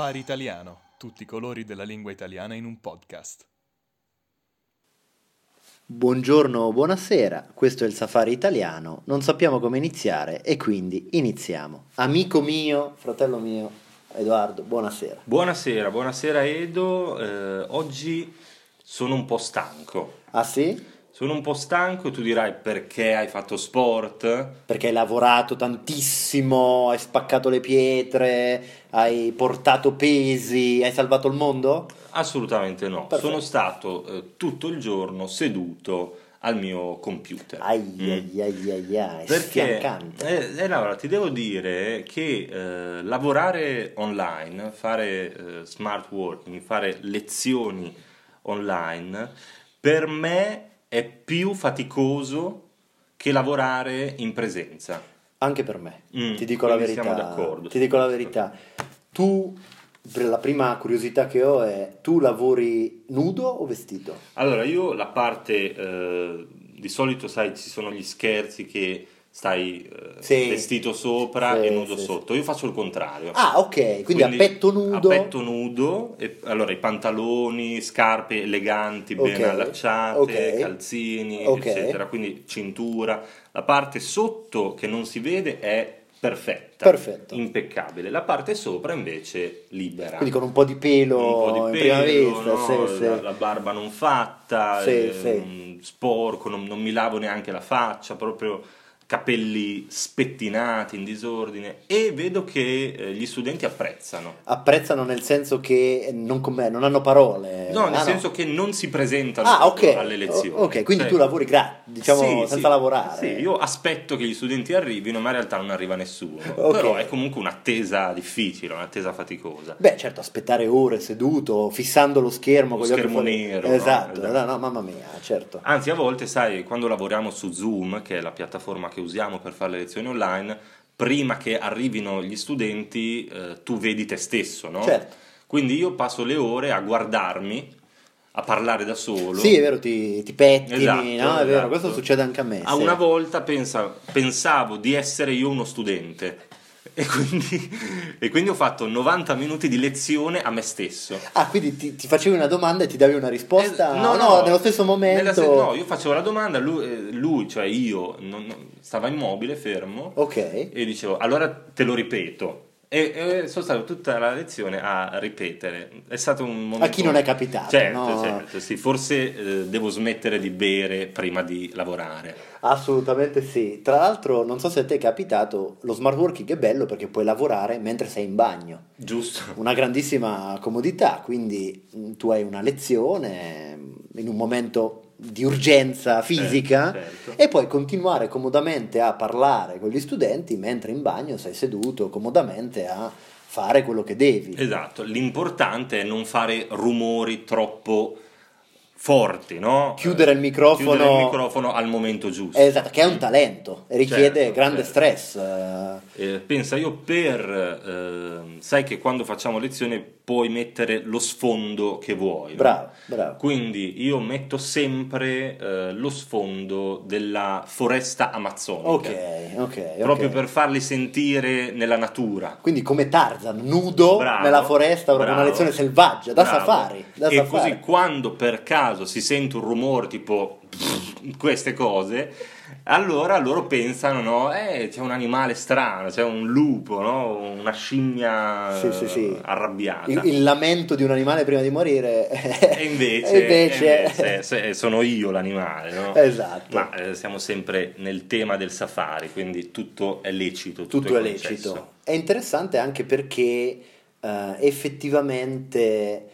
Safari Italiano, tutti i colori della lingua italiana in un podcast. Buongiorno, buonasera, questo è il Safari Italiano, non sappiamo come iniziare e quindi iniziamo. Amico mio, fratello mio, Edoardo, buonasera. Buonasera, buonasera Edo, eh, oggi sono un po' stanco. Ah sì? Sono un po' stanco e tu dirai perché hai fatto sport? Perché hai lavorato tantissimo, hai spaccato le pietre, hai portato pesi, hai salvato il mondo? Assolutamente no, Perfetto. sono stato eh, tutto il giorno seduto al mio computer. Ai Mm. ai ai ai ai, Perché, eh, eh, Laura, ti devo dire che eh, lavorare online, fare eh, smart working, fare lezioni online, per me è più faticoso che lavorare in presenza. Anche per me, Mm, ti dico la verità. siamo d'accordo. Ti dico la verità. Tu, la prima curiosità che ho è, tu lavori nudo o vestito? Allora, io la parte, eh, di solito sai, ci sono gli scherzi che stai eh, Sì. vestito sopra Sì, e nudo sì, sotto. Io faccio il contrario. Ah, ok, quindi, a petto nudo. A petto nudo, e, allora i pantaloni, scarpe eleganti, ben Ok, allacciate, ok. calzini, Ok. eccetera. Quindi cintura. La parte sotto che non si vede è perfetta, Perfetto. impeccabile. La parte sopra invece libera. Quindi con un po' di pelo, un po' di pelo, vista, no? sì, sì. La, la barba non fatta, Sì, ehm, sporco, non, non mi lavo neanche la faccia, proprio capelli spettinati in disordine e vedo che eh, gli studenti apprezzano. Apprezzano nel senso che non, non hanno parole. No, nel Ah, senso che non si presentano Ah, ok. alle lezioni. O- ok, quindi Cioè, tu lavori gratis, diciamo, sì, senza sì, lavorare. Sì, io aspetto che gli studenti arrivino, ma in realtà non arriva nessuno. Ok. Però è comunque un'attesa difficile, un'attesa faticosa. Beh, certo, aspettare ore seduto, fissando lo schermo Lo con gli occhi schermo fuori- nero, no? Esatto, Esatto. no, no, mamma mia, certo. Anzi, a volte, sai, quando lavoriamo su Zoom, che è la piattaforma che usiamo per fare le lezioni online, prima che arrivino gli studenti, eh, tu vedi te stesso, no? Certo. Quindi io passo le ore a guardarmi, a parlare da solo. Sì, è vero, ti, ti pettini, Esatto, no? È vero, esatto. questo succede anche a me. A sì. una volta pensa- pensavo di essere io uno studente. E quindi, e quindi ho fatto 90 minuti di lezione a me stesso. Ah, quindi ti, ti facevi una domanda e ti davi una risposta? Eh, no, no, nello stesso momento. se- no, io facevo la domanda, lui, eh, lui, cioè io, non- non- stava immobile, fermo, Ok. e dicevo, allora te lo ripeto. E, e sono stato tutta la lezione a ripetere. È stato un momento... A chi non è capitato, Certo, no? certo, sì. Forse eh, devo smettere di bere prima di lavorare. Assolutamente sì. Tra l'altro, non so se a te è capitato, lo smart working è bello perché puoi lavorare mentre sei in bagno. Giusto? Una grandissima comodità, quindi mh, tu hai una lezione mh, in un momento di urgenza fisica Certo, certo. e puoi continuare comodamente a parlare con gli studenti mentre in bagno sei seduto comodamente a fare quello che devi. Esatto, l'importante è non fare rumori troppo forti, no? Chiudere il microfono- Chiudere il microfono al momento giusto. Esatto, che è un talento e richiede Certo, grande certo. stress. eh, Eh, pensa, io per... eh, sai che quando facciamo lezione puoi mettere lo sfondo che vuoi. no? Bravo, bravo. Quindi io metto sempre eh, lo sfondo della foresta amazzonica. Ok, ok. Proprio ok. per farli sentire nella natura. Quindi come Tarzan, nudo Bravo, nella foresta, proprio una bravo. lezione selvaggia, da Bravo. safari. Da e safari. così quando per caso si sente un rumore tipo queste cose, allora loro pensano, no? Eh, c'è un animale strano, c'è un lupo, no? Una scimmia Sì, sì, sì. arrabbiata. il, il lamento di un animale prima di morire. E invece, e invece- e invece, se- sono io l'animale, no? Esatto. Ma eh, siamo sempre nel tema del safari, quindi tutto è lecito. Tutto, tutto è concesso. lecito. È interessante anche perché eh, effettivamente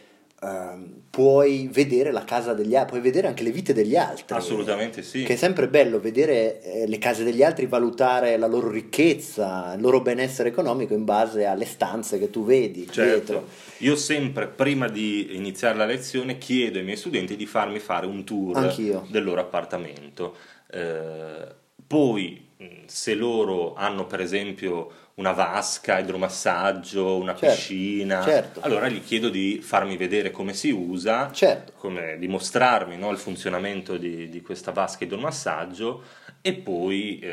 ehm, puoi vedere la casa degli altri, puoi vedere anche le vite degli altri. Assolutamente sì. Che è sempre bello vedere eh, le case degli altri, valutare la loro ricchezza, il loro benessere economico in base alle stanze che tu vedi dietro. Certo, io sempre prima di iniziare la lezione chiedo ai miei studenti di farmi fare un tour Anch'io. del loro appartamento. Eh, poi, se loro hanno per esempio una vasca, idromassaggio, una Certo, piscina, certo. allora gli chiedo di farmi vedere come si usa, Certo. come dimostrarmi no, il funzionamento di, di questa vasca idromassaggio e poi eh,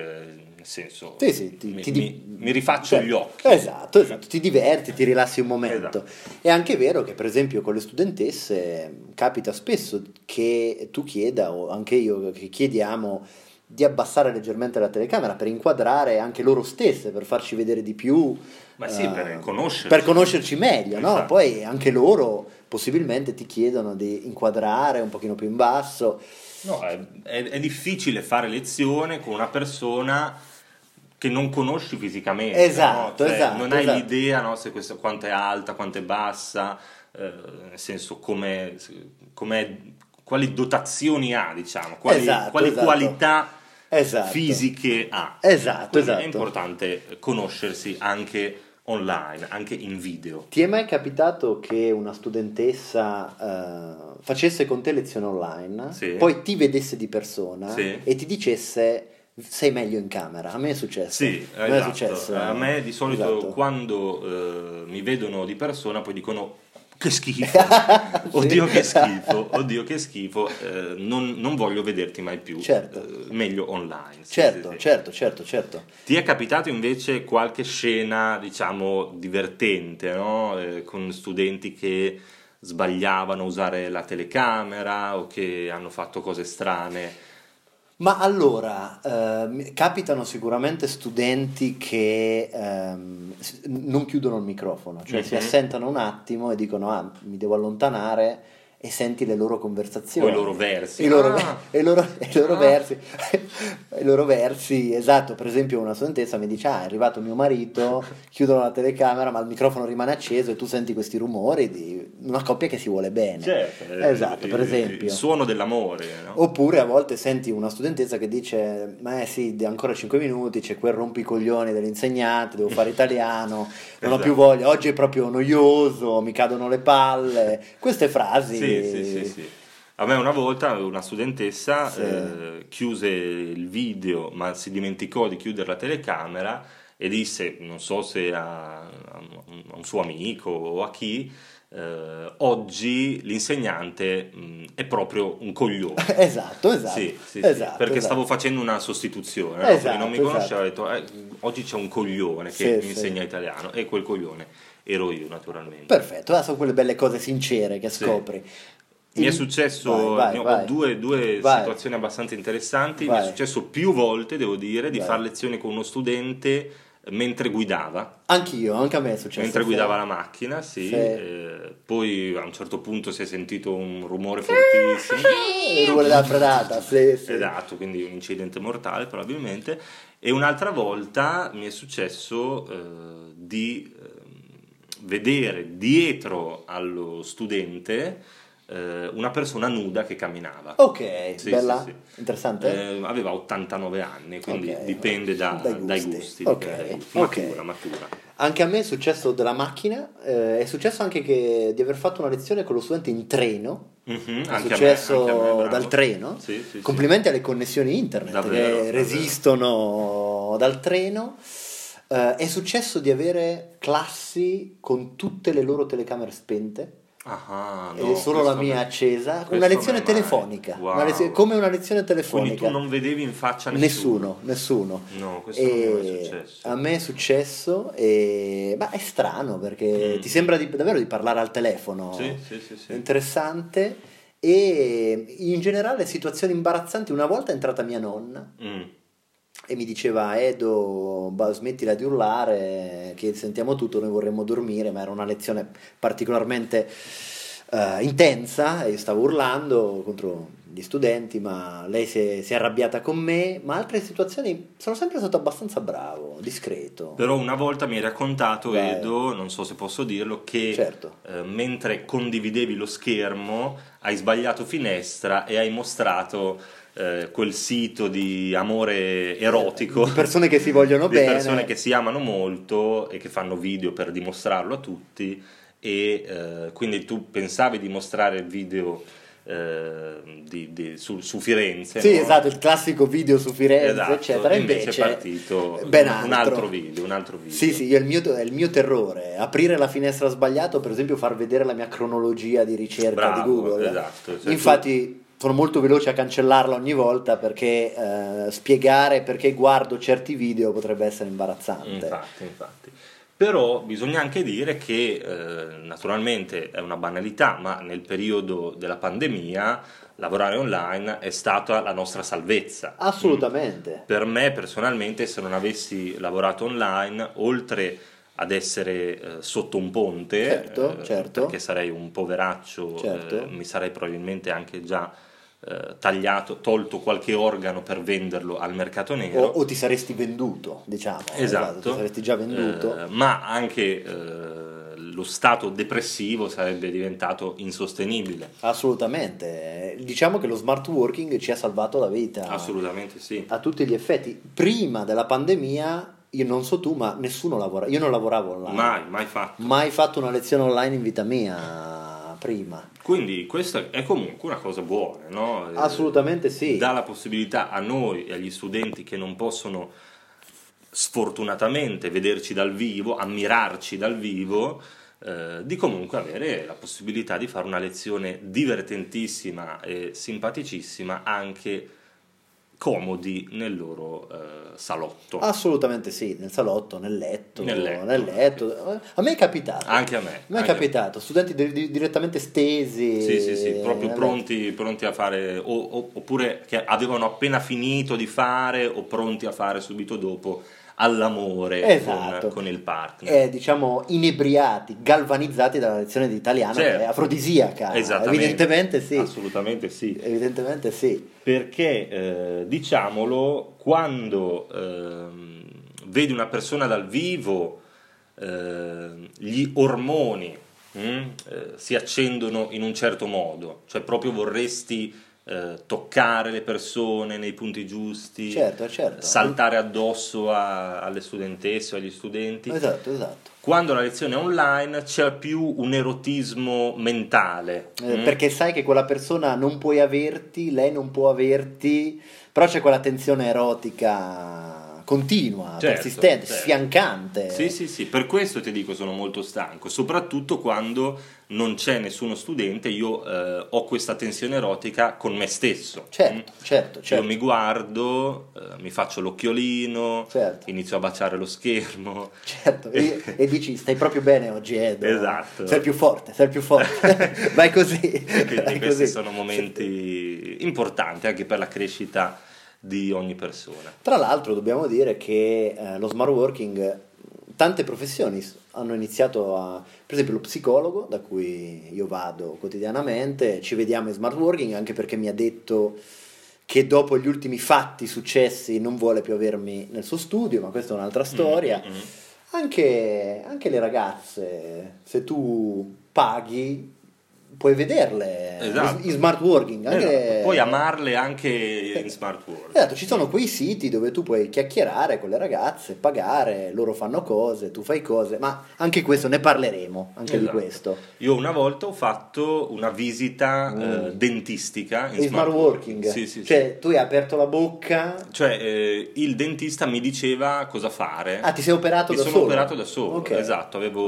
nel senso, Sì, sì, ti- mi, ti di- mi- mi rifaccio gli occhi. Esatto, esatto, ti diverti, ti rilassi un momento. Esatto. È anche vero che per esempio con le studentesse capita spesso che tu chieda, o anche io che chiediamo di abbassare leggermente la telecamera per inquadrare anche loro stesse, per farci vedere di più. Ma sì, eh, per conoscerci. per conoscerci meglio, no? Esatto. Poi anche loro possibilmente ti chiedono di inquadrare un pochino più in basso. No, è, è- è difficile fare lezione con una persona che non conosci fisicamente. Esatto, no? Cioè, esatto, Non hai esatto. l'idea no, se questa, quanto è alta, quanto è bassa, eh, nel senso come, quali dotazioni ha, diciamo, quali, Esatto, quali esatto. qualità Esatto. fisiche ha. Esatto, Quindi esatto. È importante conoscersi anche online, anche in video. Ti è mai capitato che una studentessa eh, facesse con te lezione online, Sì. poi ti vedesse di persona Sì. e ti dicesse sei meglio in camera? A me è successo. Sì, a me esatto. è successo. A me di solito Esatto. quando eh, mi vedono di persona poi dicono che schifo, oddio che schifo, oddio che schifo, eh, non, non voglio vederti mai più, Certo. Eh, meglio online. Certo, sì, sì. certo, certo, certo. Ti è capitato invece qualche scena, diciamo, divertente, no? Eh, con studenti che sbagliavano a usare la telecamera o che hanno fatto cose strane? Ma allora, ehm, capitano sicuramente studenti che ehm, non chiudono il microfono, cioè si Mhm. assentano un attimo e dicono ah, mi devo allontanare e senti le loro conversazioni. O i loro versi. I loro, Ah. i loro- i loro Ah. versi, i loro versi, esatto, per esempio una studentessa mi dice ah è arrivato mio marito, chiudono la telecamera ma il microfono rimane acceso e tu senti questi rumori di una coppia che si vuole bene. Certo, eh, Esatto, per il- esempio. Il suono dell'amore, no? Oppure a volte senti una studentessa che dice: Ma eh sì, ancora 5 minuti, c'è quel rompicoglioni dell'insegnante, devo fare italiano, non ho Esatto. più voglia, oggi è proprio noioso, mi cadono le palle. Queste frasi. Sì, sì, sì, sì. A me una volta una studentessa Sì. eh, chiuse il video ma si dimenticò di chiudere la telecamera e disse, non so se a, a un- a un suo amico o a chi, eh, oggi l'insegnante mh, è proprio un coglione. Esatto, esatto. Sì, sì, sì, esatto, perché esatto. stavo facendo una sostituzione, no? Esatto, Quindi non mi esatto. conosceva, ho detto eh, oggi c'è un coglione che mi insegna italiano e quel coglione ero io naturalmente. Perfetto, ah, sono quelle belle cose sincere che scopri. Mi è successo, Vai, vai, ho vai. due, due situazioni abbastanza interessanti. Mi è successo più volte, devo dire, di fare lezioni con uno studente mentre guidava. Anch'io, anche a me è successo. mentre guidava la macchina, sì. Sì. eh, poi a un certo punto si è sentito un rumore fortissimo. Il rumore della frenata, sì, sì. Esatto, quindi un incidente mortale probabilmente. E un'altra volta mi è successo eh, di ehm, vedere dietro allo studente eh, una persona nuda che camminava. Ok, Sì, bella, sì, sì. interessante. Eh, aveva 89 anni, quindi Ok. dipende da- Dai dai gusti. gusti. Ok, eh, ok. matura, matura. Anche a me è successo della macchina, eh, è successo anche che, di aver fatto una lezione con lo studente in treno. Mhm, È me, successo me, bravo. dal treno. Complimenti alle connessioni internet Davvero, che davvero. resistono dal treno. Eh, è successo di avere classi con tutte le loro telecamere spente Ah, e no, solo la mia me- accesa, una lezione telefonica, Wow. una lezione- come una lezione Quindi telefonica. tu non vedevi in faccia Nessuno, nessuno. nessuno. No, questo non mi è E successo. A me è successo, e... ma è strano perché Mm. ti sembra di- davvero di parlare al telefono. Sì, sì, sì, sì. Interessante. E in generale situazioni imbarazzanti. Una volta è entrata mia nonna Mm. E mi diceva Edo, smettila di urlare, che sentiamo tutto, noi vorremmo dormire, ma era una lezione particolarmente eh, intensa e io stavo urlando contro gli studenti, ma lei si è, si è arrabbiata con me, ma altre situazioni sono sempre stato abbastanza bravo, discreto. Però una volta mi hai raccontato, Vai. Edo, non so se posso dirlo, che Certo. eh, mentre condividevi lo schermo hai sbagliato finestra e hai mostrato eh, quel sito di amore erotico. Di persone che si vogliono di bene. persone che si amano molto e che fanno video per dimostrarlo a tutti e eh, quindi tu pensavi di mostrare il video eh, di- di- su, su Firenze Sì, no? esatto, il classico video su Firenze, Esatto, eccetera. invece Invece, è partito ben un altro video, un altro video. Sì, sì, io- il mio, è il mio terrore. Aprire la finestra sbagliato, per esempio, far vedere la mia cronologia di ricerca Bravo, di Google. esatto. Cioè, Infatti, sono molto veloce a cancellarla ogni volta perché eh, spiegare perché guardo certi video potrebbe essere imbarazzante. Infatti, infatti. Però bisogna anche dire che eh, naturalmente è una banalità, ma nel periodo della pandemia lavorare online è stata la nostra salvezza. Assolutamente. Per me personalmente se non avessi lavorato online, oltre ad essere eh, sotto un ponte, Certo, eh, certo. perché sarei un poveraccio, Certo. eh, mi sarei probabilmente anche già eh, tagliato, tolto qualche organo per venderlo al mercato O, nero. o ti saresti venduto, diciamo. Esatto, Ti saresti già venduto. Eh, ma anche eh, lo stato depressivo sarebbe diventato insostenibile. Assolutamente. Diciamo che lo smart working ci ha salvato la vita. Assolutamente sì. A tutti gli effetti. Prima della pandemia, io non so tu, ma nessuno lavora. Io non lavoravo online. Mai, mai fatto. Mai fatto una lezione online in vita mia prima. Quindi questa è comunque una cosa buona, no? Assolutamente sì. Dà la possibilità a noi e agli studenti che non possono sfortunatamente vederci dal vivo, ammirarci dal vivo, eh, di comunque avere la possibilità di fare una lezione divertentissima e simpaticissima anche comodi nel loro eh, salotto. Assolutamente sì, nel salotto, nel letto, Nel letto. nel letto. A me è capitato. Anche a me. A me è capitato, studenti di- di- direttamente stesi. Sì, sì, sì, proprio nel pronti, pronti a fare, o- o- oppure che avevano appena finito di fare o pronti a fare subito dopo all'amore Esatto. con, con il partner. eh, diciamo inebriati, galvanizzati dalla lezione di italiano che è Certo. afrodisiaca. Evidentemente sì. Assolutamente sì. Evidentemente sì. Perché, eh, diciamolo, quando ehm, vedi una persona dal vivo, ehm, gli ormoni mm, eh, si accendono in un certo modo, cioè proprio vorresti eh, toccare le persone nei punti giusti, Certo, certo. saltare addosso a- alle studentesse o agli studenti. Esatto, esatto. Quando la lezione è online c'è più un erotismo mentale. Eh, mm? Perché sai che quella persona non puoi averti, lei non può averti, però c'è quella tensione erotica continua, Certo, persistente, certo. sfiancante. Sì, sì, sì, per questo ti dico sono molto stanco, soprattutto quando non c'è nessuno studente, io eh, ho questa tensione erotica con me stesso. Certo, Mm? certo, certo. Io mi guardo, eh, mi faccio l'occhiolino, Certo. inizio a baciare lo schermo. Certo, e, e dici stai proprio bene oggi Edo Esatto. sei più forte, sei più forte vai così, Quindi vai questi così. sono momenti importanti anche per la crescita di ogni persona. Tra l'altro dobbiamo dire che eh, lo smart working, tante professioni hanno iniziato a, per esempio lo psicologo, da cui io vado quotidianamente, ci vediamo in smart working anche perché mi ha detto che dopo gli ultimi fatti successi non vuole più avermi nel suo studio, ma questa è un'altra storia. Mm, mm, mm. Anche, anche le ragazze, se tu paghi, puoi vederle Esatto. in smart working. Anche... Esatto, Puoi amarle anche in smart work. Esatto, ci sono quei siti dove tu puoi chiacchierare con le ragazze, pagare, loro fanno cose, tu fai cose, ma anche questo ne parleremo, anche Esatto. di questo. Io una volta ho fatto una visita Mm. eh, dentistica in In smart working, Sì, sì, cioè tu hai aperto la bocca, sì. Cioè, eh, il dentista mi diceva cosa fare. ah ti sei operato mi da sono solo? operato da solo, Ok. esatto, avevo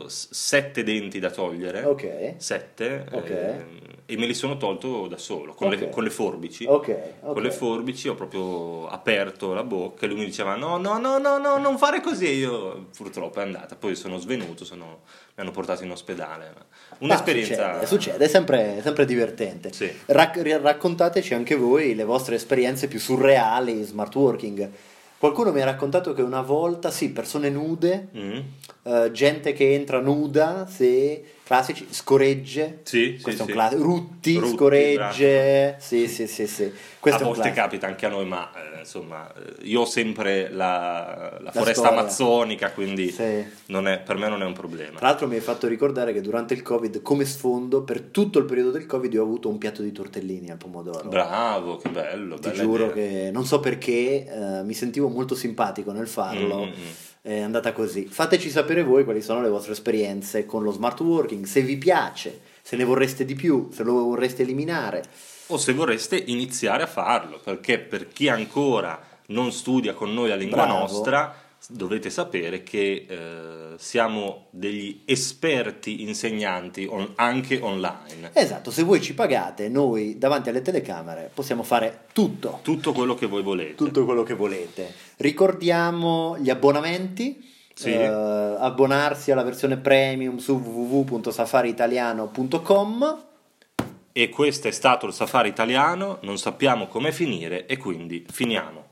Ok. s- sette denti da togliere, Ok, sette, Ok. ehm, e me li sono tolto da solo, con, Ok. le, con le forbici. ok, ok. Con le forbici ho proprio aperto la bocca e lui mi diceva no, no, no, no, no, non fare così. E io purtroppo è andata. Poi sono svenuto, sono- mi hanno portato in ospedale. Un'esperienza... Ah, succede, succede, è sempre, è sempre divertente. Sì. Rac- raccontateci anche voi le vostre esperienze più surreali in smart working. Qualcuno mi ha raccontato che una volta, sì, persone nude, Mm. eh, gente che entra nuda, sì, classici, scoregge, Sì, sì, questo è un sì. cla- rutti, Rutti, scoregge, sì, sì, sì, sì. Questo a è volte capita anche a noi, ma eh, insomma, eh, io ho sempre la, la foresta storia. amazzonica, quindi Sì. non è- per me non è un problema. Tra l'altro mi hai fatto ricordare che durante il Covid, come sfondo, per tutto il periodo del Covid, io ho avuto un piatto di tortellini al pomodoro. Bravo, che bello. Ti giuro idea. che non so perché eh, mi sentivo molto simpatico nel farlo. Mm, mm, mm. È andata così. Fateci sapere voi quali sono le vostre esperienze con lo smart working, se vi piace, se ne vorreste di più, se lo vorreste eliminare. O se vorreste iniziare a farlo, perché per chi ancora non studia con noi la lingua Bravo. nostra, dovete sapere che eh, siamo degli esperti insegnanti on- anche online. Esatto, se voi ci pagate, noi davanti alle telecamere possiamo fare tutto. Tutto quello che voi volete. Tutto quello che volete. Ricordiamo gli abbonamenti. Sì. Eh, abbonarsi alla versione premium su www.safariitaliano.com E questo è stato il Safari italiano, non sappiamo come finire e quindi finiamo.